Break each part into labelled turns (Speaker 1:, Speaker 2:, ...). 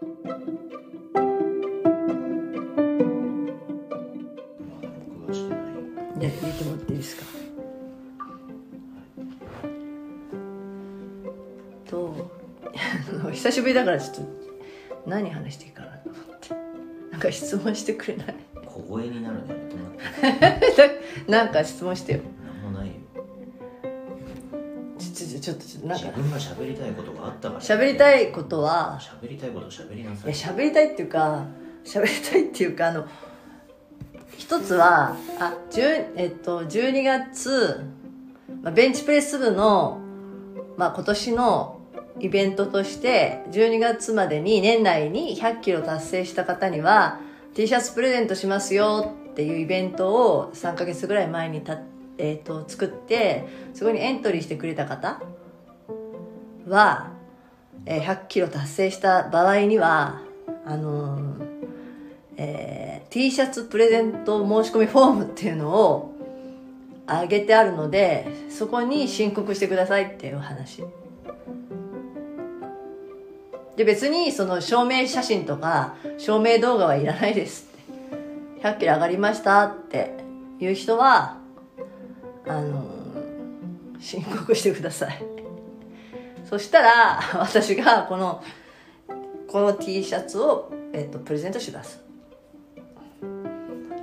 Speaker 1: 僕はしてない
Speaker 2: じゃあ入れてもらっていいですか？と 久しぶりだからちょっと何話していいかなと思って。なんか質問してくれない？
Speaker 1: 小声になるのやめてもらって
Speaker 2: なんか質問してよ
Speaker 1: なん
Speaker 2: か
Speaker 1: 自分が喋りたいことがあったから。
Speaker 2: 喋りたいことは
Speaker 1: 喋りたいこと喋りない。さ
Speaker 2: や
Speaker 1: い
Speaker 2: 喋りたいっていうか喋りたいっていうかあの一つはあ10えっと12月、まあ、ベンチプレス部の、まあ、今年のイベントとして12月までに年内に100キロ達成した方には T シャツプレゼントしますよっていうイベントを3ヶ月ぐらい前にた、えっと作ってそこにエントリーしてくれた方は、えー100キロ達成した場合にはあのーえー T シャツプレゼント申し込みフォームっていうのをあげてあるのでそこに申告してくださいっていう話。で別にその証明写真とか証明動画はいらないですって。100キロ上がりましたっていう人はあの申告してください。そしたら 私がこのこの T シャツを、えっと、プレゼントします。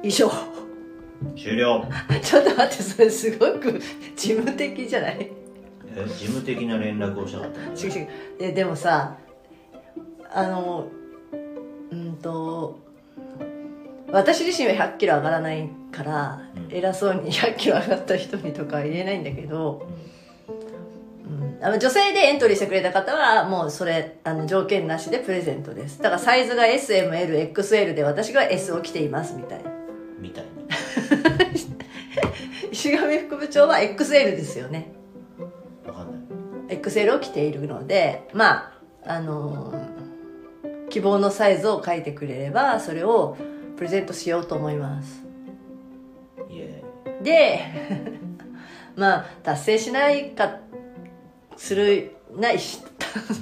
Speaker 2: 以上。
Speaker 1: 終了。
Speaker 2: ちょっと待ってそれすごく事務的じゃない？
Speaker 1: え事務的な連絡をしたかった。の
Speaker 2: 違う違う。えでもさあのうんと私自身は100キロ上がらないから、
Speaker 1: うん。
Speaker 2: 偉そうに100キロ上がった人にとかは言えないんだけど、うん、あの女性でエントリーしてくれた方はもうそれあの条件なしでプレゼントです。だからサイズが SMLXL で私が S を着ていますみたいな。
Speaker 1: みたい
Speaker 2: 石上副部長は XL ですよね。
Speaker 1: なわかんない。
Speaker 2: XL を着ているのでまああのー希望のサイズを書いてくれればそれをプレゼントしようと思います。で まあ達成しないかするないし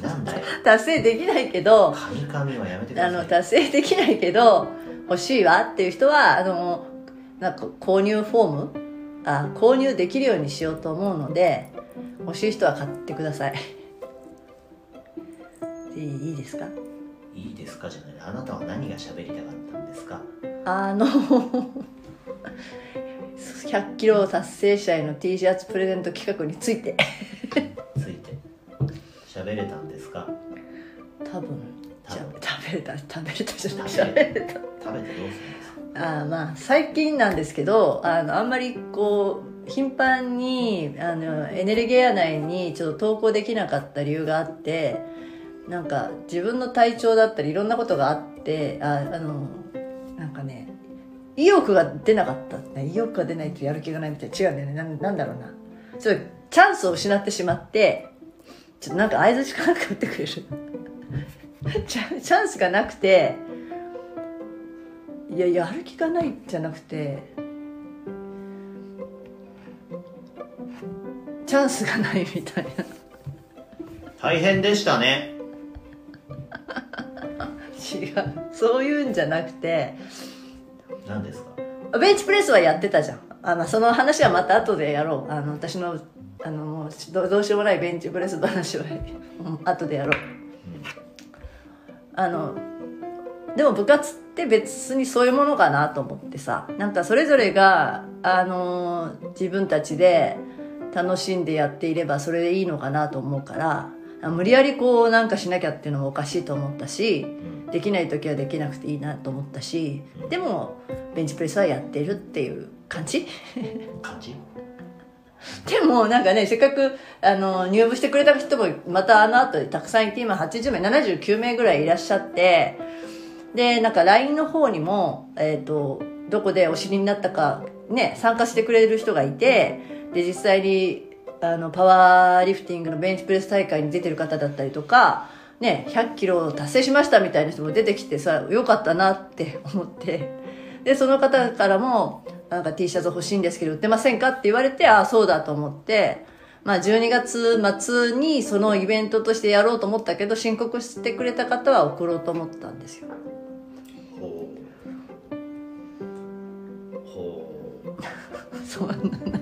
Speaker 1: なんだよ。
Speaker 2: 達成できないけど
Speaker 1: カミカミはやめてく
Speaker 2: あ
Speaker 1: ださい。
Speaker 2: の達成できないけど欲しいわっていう人はあのなんか購入フォームあ購入できるようにしようと思うので欲しい人は買ってください。いいいいですか？
Speaker 1: いいですかじゃない。あなたは何が喋りたかったんですか？
Speaker 2: あの 100キロ達成者への T シャツプレゼント企画について
Speaker 1: 喋れたんですか？
Speaker 2: 多分。食べれた食べれたじゃない。
Speaker 1: 食べ
Speaker 2: 喋れた。
Speaker 1: 食べてどうするんですか？
Speaker 2: あーまあ最近なんですけどあのあんまりこう頻繁にあのエネルギーア内にちょっと投稿できなかった理由があってなんか自分の体調だったりいろんなことがあってああのなんかね意欲が出なかった。意欲が出ないとやる気がないみたいな違うんだよね。なんなんだろうな。ちょっとチャンスを失ってしまってちょっとなんか相づちかなんか打ってくれる チャンスがなくて。いややる気がないじゃなくて。チャンスがないみたいな。
Speaker 1: 大変でしたね。
Speaker 2: 違う。そういうんじゃなくて。
Speaker 1: 何ですか？
Speaker 2: ベンチプレスはやってたじゃん。あ、まあ、その話はまた後でやろう。あの私のあのもうどどうしようもないベンチプレス話はうん後でやろう。あのでも部活って別にそういうものかなと思ってさ。なんかそれぞれがあの自分たちで楽しんでやっていればそれでいいのかなと思うからあ無理やりこうなんかしなきゃっていうのもおかしいと思ったし
Speaker 1: うん。
Speaker 2: できない時はできなくていいなと思ったしでもベンチプレスはやってるっていう感じ。
Speaker 1: 感じ？
Speaker 2: でもなんかねせっかくあの入部してくれた人もまたあの後でたくさんいて今80名79名ぐらいいらっしゃってでなんか LINE の方にも、えー、とどこでお知りになったかね参加してくれる人がいてで実際にあのパワーリフティングのベンチプレス大会に出てる方だったりとかね100キロを達成しましたみたいな人も出てきてさよかったなって思って。でその方からもなんか T シャツ欲しいんですけど売ってませんかって言われてああそうだと思って、まあ12月末にそのイベントとしてやろうと思ったけど申告してくれた方は送ろうと思ったんですよ。
Speaker 1: ほう。ほう。
Speaker 2: そう
Speaker 1: なんす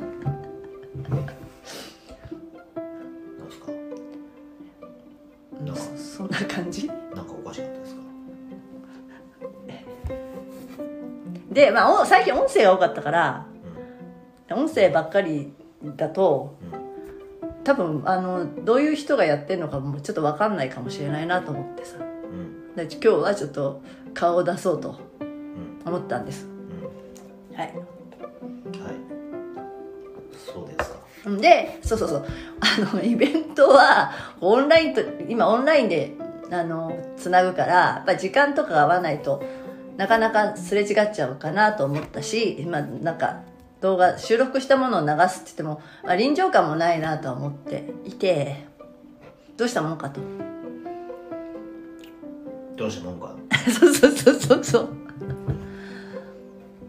Speaker 1: で、
Speaker 2: まあ、お最近音声が多かったから音声ばっかりだと
Speaker 1: うん。うん
Speaker 2: 多分あのどういう人がやってるのかもちょっと分かんないかもしれないなと思ってさ。
Speaker 1: うん。
Speaker 2: で今日はちょっと顔を出そうと
Speaker 1: うん。
Speaker 2: 思ったんです。
Speaker 1: うん。
Speaker 2: はい。
Speaker 1: はい。そうですか。
Speaker 2: でそうそうそう。あのイベントはオンラインと今オンラインであのつなぐからやっぱ時間とかが合わないとなかなかすれ違っちゃうかなと思ったし今なんか動画収録したものを流すって言っても、まあ、臨場感もないなとは思っていてどうしたもんかと。
Speaker 1: どうしたもんか？
Speaker 2: そ うそうそうそうそう。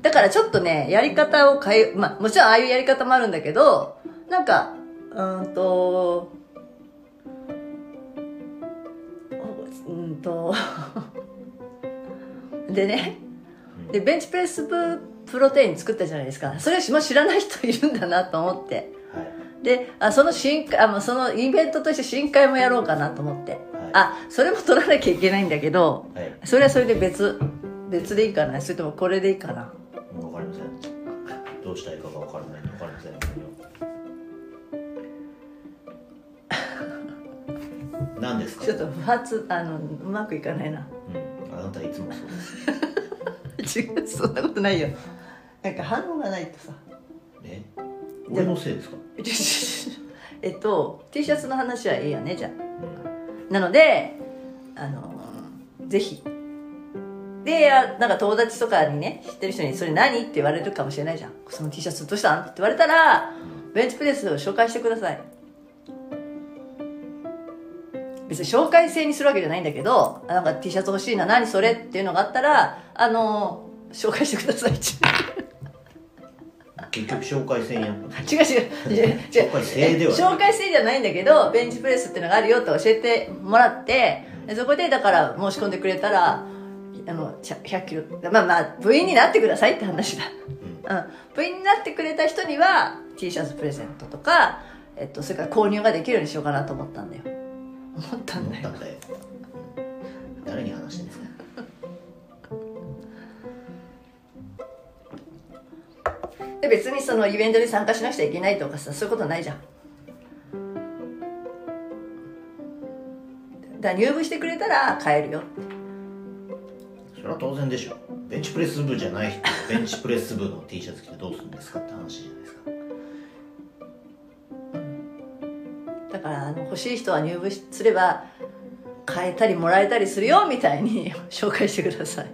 Speaker 2: だからちょっとねやり方を変えまあもちろんああいうやり方もあるんだけどなんかうーんとでね。でベンチプレスブプロテイン作ったじゃないですか。それも知らない人いるんだなと思って。
Speaker 1: はい。
Speaker 2: であその新あそのイベントとして新会もやろうかなと思って。
Speaker 1: はい。
Speaker 2: あそれも取らなきゃいけないんだけど
Speaker 1: はい。
Speaker 2: それはそれで別別でいいかな。それともこれでいいかな。
Speaker 1: 分かりません。どうしたらいいかが分からない分かりません。何ですか？
Speaker 2: ちょっと不発あのうまくいかないな
Speaker 1: うん、あなたいつもそうです。
Speaker 2: 違うそんなことないよ。なんか反応がないとさ。
Speaker 1: え？俺のせいですか、
Speaker 2: えっと T シャツの話はいいよねじゃあ。
Speaker 1: うん。
Speaker 2: なのであのぜひ。であなんか友達とかにね知ってる人に「それ何?」って言われるかもしれないじゃん「その T シャツどうしたん?」って言われたらベンチプレスを紹介してください別に紹介制にするわけじゃないんだけどあなんか T シャツ欲しいな何それっていうのがあったらあの紹介してください
Speaker 1: 結局紹介せんやん
Speaker 2: 違う違う。違う違う
Speaker 1: 紹介制では
Speaker 2: 紹介制じゃないんだけどベンチプレスっていうのがあるよって教えてもらってでそこでだから申し込んでくれたらあの100 100キロまあまあ部員になってくださいって話だ、うん、部員になってくれた人には T シャツプレゼントとか、えっと、それから購入ができるようにしようかなと思ったんだよ思ったんだよ。
Speaker 1: 誰に話してんですか？
Speaker 2: で別にそのイベントに参加しなくちゃいけないとかさそういうことないじゃん。だ入部してくれたら買えるよ。
Speaker 1: それは当然でしょ。ベンチプレス部じゃない人がベンチプレス部の T シャツ着てどうするんですかって話じゃないですか
Speaker 2: からあの欲しい人は入部すれば買えたりもらえたりするよみたいに 紹介してください。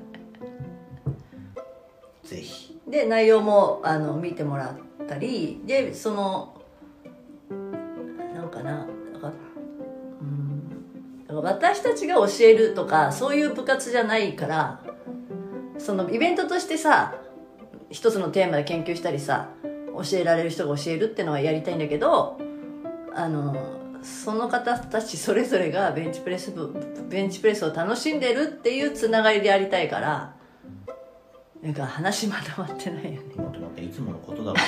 Speaker 1: ぜひ。
Speaker 2: で内容もあの見てもらったりでそのなんかなだからうんだから私たちが教えるとかそういう部活じゃないからそのイベントとしてさ一つのテーマで研究したりさ教えられる人が教えるっていうのはやりたいんだけどあのその方たちそれぞれがベンチプレス部ベンチプレスを楽しんでるっていうつながりでやりたいからなんか話まだまってないよね。
Speaker 1: 待って待っていつものことだわ
Speaker 2: だ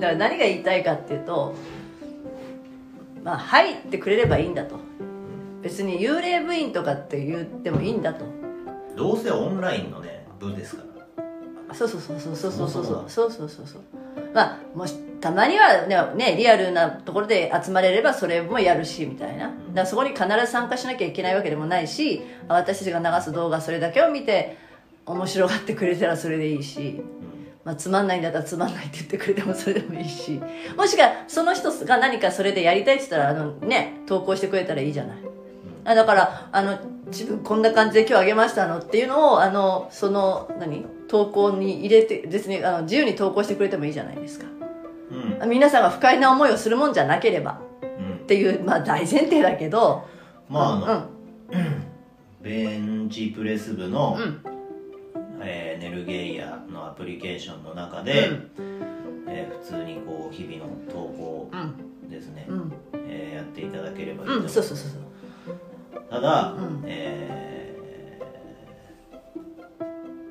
Speaker 2: から何が言いたいかっていうとまあ入ってくれればいいんだと。別に幽霊部員とかって言ってもいいんだと。
Speaker 1: どうせオンラインのね部ですから
Speaker 2: そうそうそうそうそうそうそう。
Speaker 1: そ
Speaker 2: うそうそうそうまあもしたまにはねリアルなところで集まれればそれもやるしみたいなだそこに必ず参加しなきゃいけないわけでもないし私たちが流す動画それだけを見て面白がってくれたらそれでいいしまあ、つまんないんだったらつまんないって言ってくれてもそれでもいいしもしくはその人が何かそれでやりたいって言ったらあのね投稿してくれたらいいじゃないあだからあの自分こんな感じで今日あげましたのっていうのをあのその何？投稿に入れて別にあの自由に投稿してくれてもいいじゃないですか。
Speaker 1: うん。うん
Speaker 2: 皆さんが不快な思いをするもんじゃなければ。
Speaker 1: うん。
Speaker 2: っていうまあ大前提だけど。
Speaker 1: まああの、
Speaker 2: うん。
Speaker 1: ベンチプレス部の、
Speaker 2: うん。
Speaker 1: えーネルゲイヤのアプリケーションの中で、えー普通にこう日々の投稿
Speaker 2: うん。
Speaker 1: ですね、
Speaker 2: うん。
Speaker 1: えーやっていただければいいと思い
Speaker 2: うん
Speaker 1: ます、
Speaker 2: そうそうそうそう
Speaker 1: ただ、
Speaker 2: うん。
Speaker 1: えー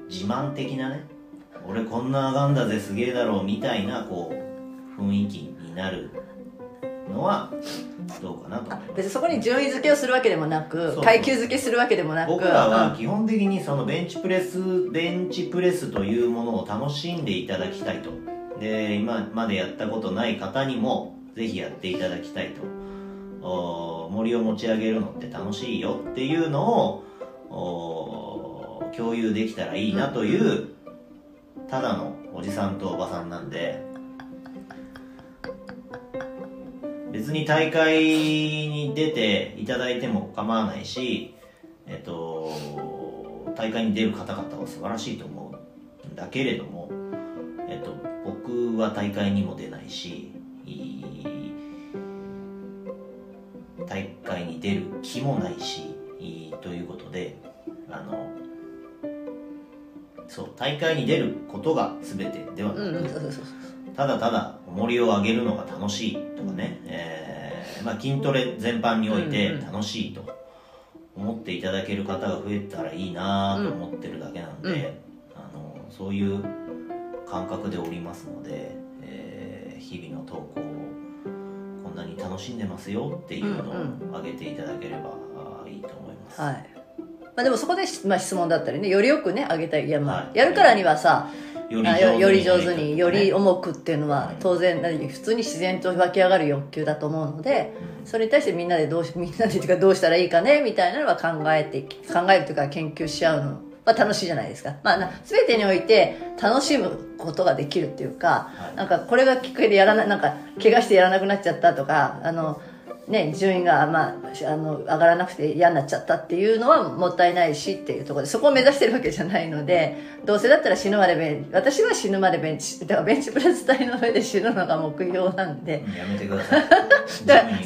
Speaker 1: 自慢的なね俺こんなあがんだぜすげえだろうみたいなこう雰囲気になるのはどうかなと
Speaker 2: 別にそこに順位付けをするわけでもなく階級付けするわけでもなく。
Speaker 1: 僕らは
Speaker 2: うん。
Speaker 1: 基本的にそのベンチプレスベンチプレスというものを楽しんでいただきたいと。で今までやったことない方にもぜひやっていただきたいと。お森を持ち上げるのって楽しいよっていうのをお共有できたらいいなというただのおじさんとおばさんなんで別に大会に出ていただいても構わないし、えっと、大会に出る方々は素晴らしいと思うんだけれども、えっと、僕は大会にも出ないし気もないしいということであのそう大会に出ることが全てではなく、ただただ重りを上げるのが楽しいとかね、えーまあ、筋トレ全般において楽しいと思っていただける方が増えたらいいなと思ってるだけなんで、
Speaker 2: うん。
Speaker 1: あのそういう感覚でおりますので、えー日々の投稿をなに楽しんでますよっていうのを上げていただければいいと思います。
Speaker 2: はい。まあ、でもそこで、まあ、質問だったりねよりよくね上げたい。いや,、まあ
Speaker 1: はい。
Speaker 2: やるからにはさ
Speaker 1: よ
Speaker 2: あよより上手により
Speaker 1: ね。
Speaker 2: 重くっていうのは当然何普通に自然と湧き上がる欲求だと思うのでそれに対してみんなでどうしみんなでどうしたらいいかねみたいなのは考えて考えるというか研究し合うのは楽しいじゃないですか、まあ、な全てにおいて楽しむことができるっていうか、
Speaker 1: はい。
Speaker 2: なんかこれがきっかけでやらないなんか怪我してやらなくなっちゃったとかあのね、順位が、まあ、あの上がらなくて嫌になっちゃったっていうのはもったいないしっていうところでそこを目指してるわけじゃないのでどうせだったら死ぬまでベン私は死ぬまでベンチだからベンチプレス台の上で死ぬのが目標なんで。
Speaker 1: うんやめてください。
Speaker 2: だから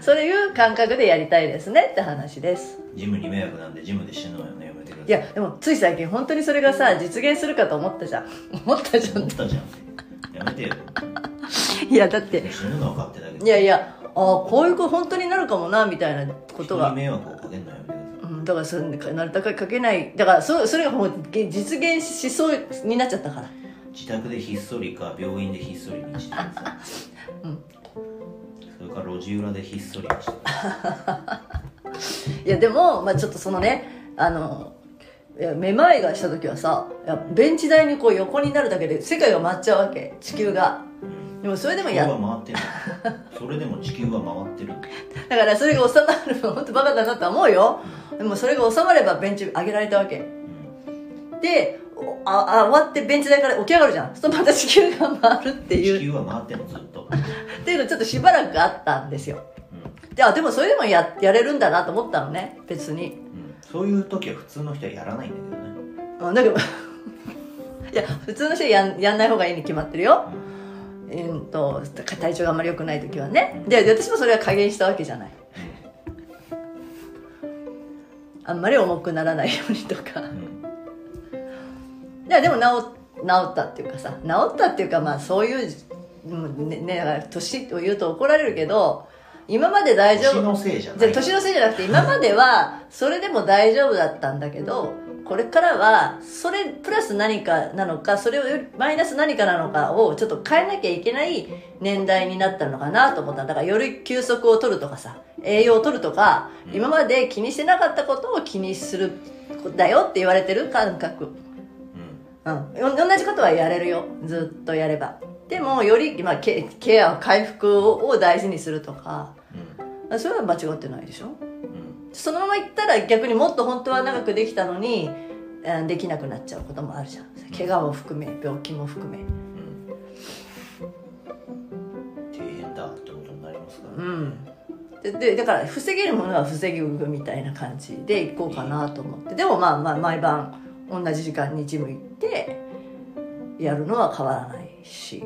Speaker 2: そそういう感覚でやりたいですねって話です。
Speaker 1: ジムに迷惑なんでジムで死ぬのよねい
Speaker 2: いやでもつい最近本当にそれがさ実現するかと思ったじゃん。思ったじゃん。
Speaker 1: 思ったじゃん。やめてよ。
Speaker 2: いやだって。
Speaker 1: 死ぬの分かってたけど。
Speaker 2: いやいやああこういう子本当になるかもなみたいなことが。
Speaker 1: 迷惑をかけるのやめてください。
Speaker 2: うん、だからそれなるたかかけない。だからそそれがもうげ実現しそうになっちゃったから。
Speaker 1: 自宅でひっそりか病院でひっそりにしてさ。い、
Speaker 2: うん。
Speaker 1: それから路地裏でひっそりにして。
Speaker 2: いやでも、まあ、ちょっとそのねあのいやめまいがした時はさいやベンチ台にこう横になるだけで世界が回っちゃうわけ。地球が。でもそれでもや
Speaker 1: は回ってる。それでも地球は回ってる。
Speaker 2: だからそれが収まる本当バカだなとは思うよ。でもそれが収まればベンチ上げられたわけ。
Speaker 1: うん
Speaker 2: でおああ終わってベンチ台から起き上がるじゃん。そうまた地球が回るっていう。
Speaker 1: 地球は回ってるのずっと、
Speaker 2: っていうのちょっとしばらくあったんですよ。
Speaker 1: う
Speaker 2: であでもそれでもややれるんだなと思ったのね。別に
Speaker 1: そういう時は普通の人はやらないんだけどね、
Speaker 2: あだけどいや普通の人はやんやんない方がいいに決まってるよ。うんと体調があんまり良くない時はね。でで私もそれは加減したわけじゃない。あんまり重くならないようにとか。
Speaker 1: うん。うん
Speaker 2: いやでも治治ったっていうかさ治ったっていうかまあそういううんねね年を言うと怒られるけど今まで大丈夫。
Speaker 1: 年のせいじゃない。
Speaker 2: 年のせいじゃなくて今まではそれでも大丈夫だったんだけどこれからはそれプラス何かなのかそれをマイナス何かなのかをちょっと変えなきゃいけない年代になったのかなと思った。だからより休息を取るとかさ栄養を取るとか
Speaker 1: うん。
Speaker 2: 今まで気にしてなかったことを気にするだよって言われてる感覚。
Speaker 1: うん。
Speaker 2: うん、同じことはやれるよ。ずっとやれば。でもより、まあ、ケケア回復をを大事にするとか
Speaker 1: うん。
Speaker 2: それは間違ってないでしょ？
Speaker 1: うん。
Speaker 2: そのままいったら逆にもっと本当は長くできたのにうんできなくなっちゃうこともあるじゃん。怪我も含め病気も含め。
Speaker 1: うん。大変だってことになりますからね、
Speaker 2: うん。ででだから防げるものは防ぐみたいな感じでいこうかなと思って。でもまあまあ毎晩同じ時間にジム行ってやるのは変わらないし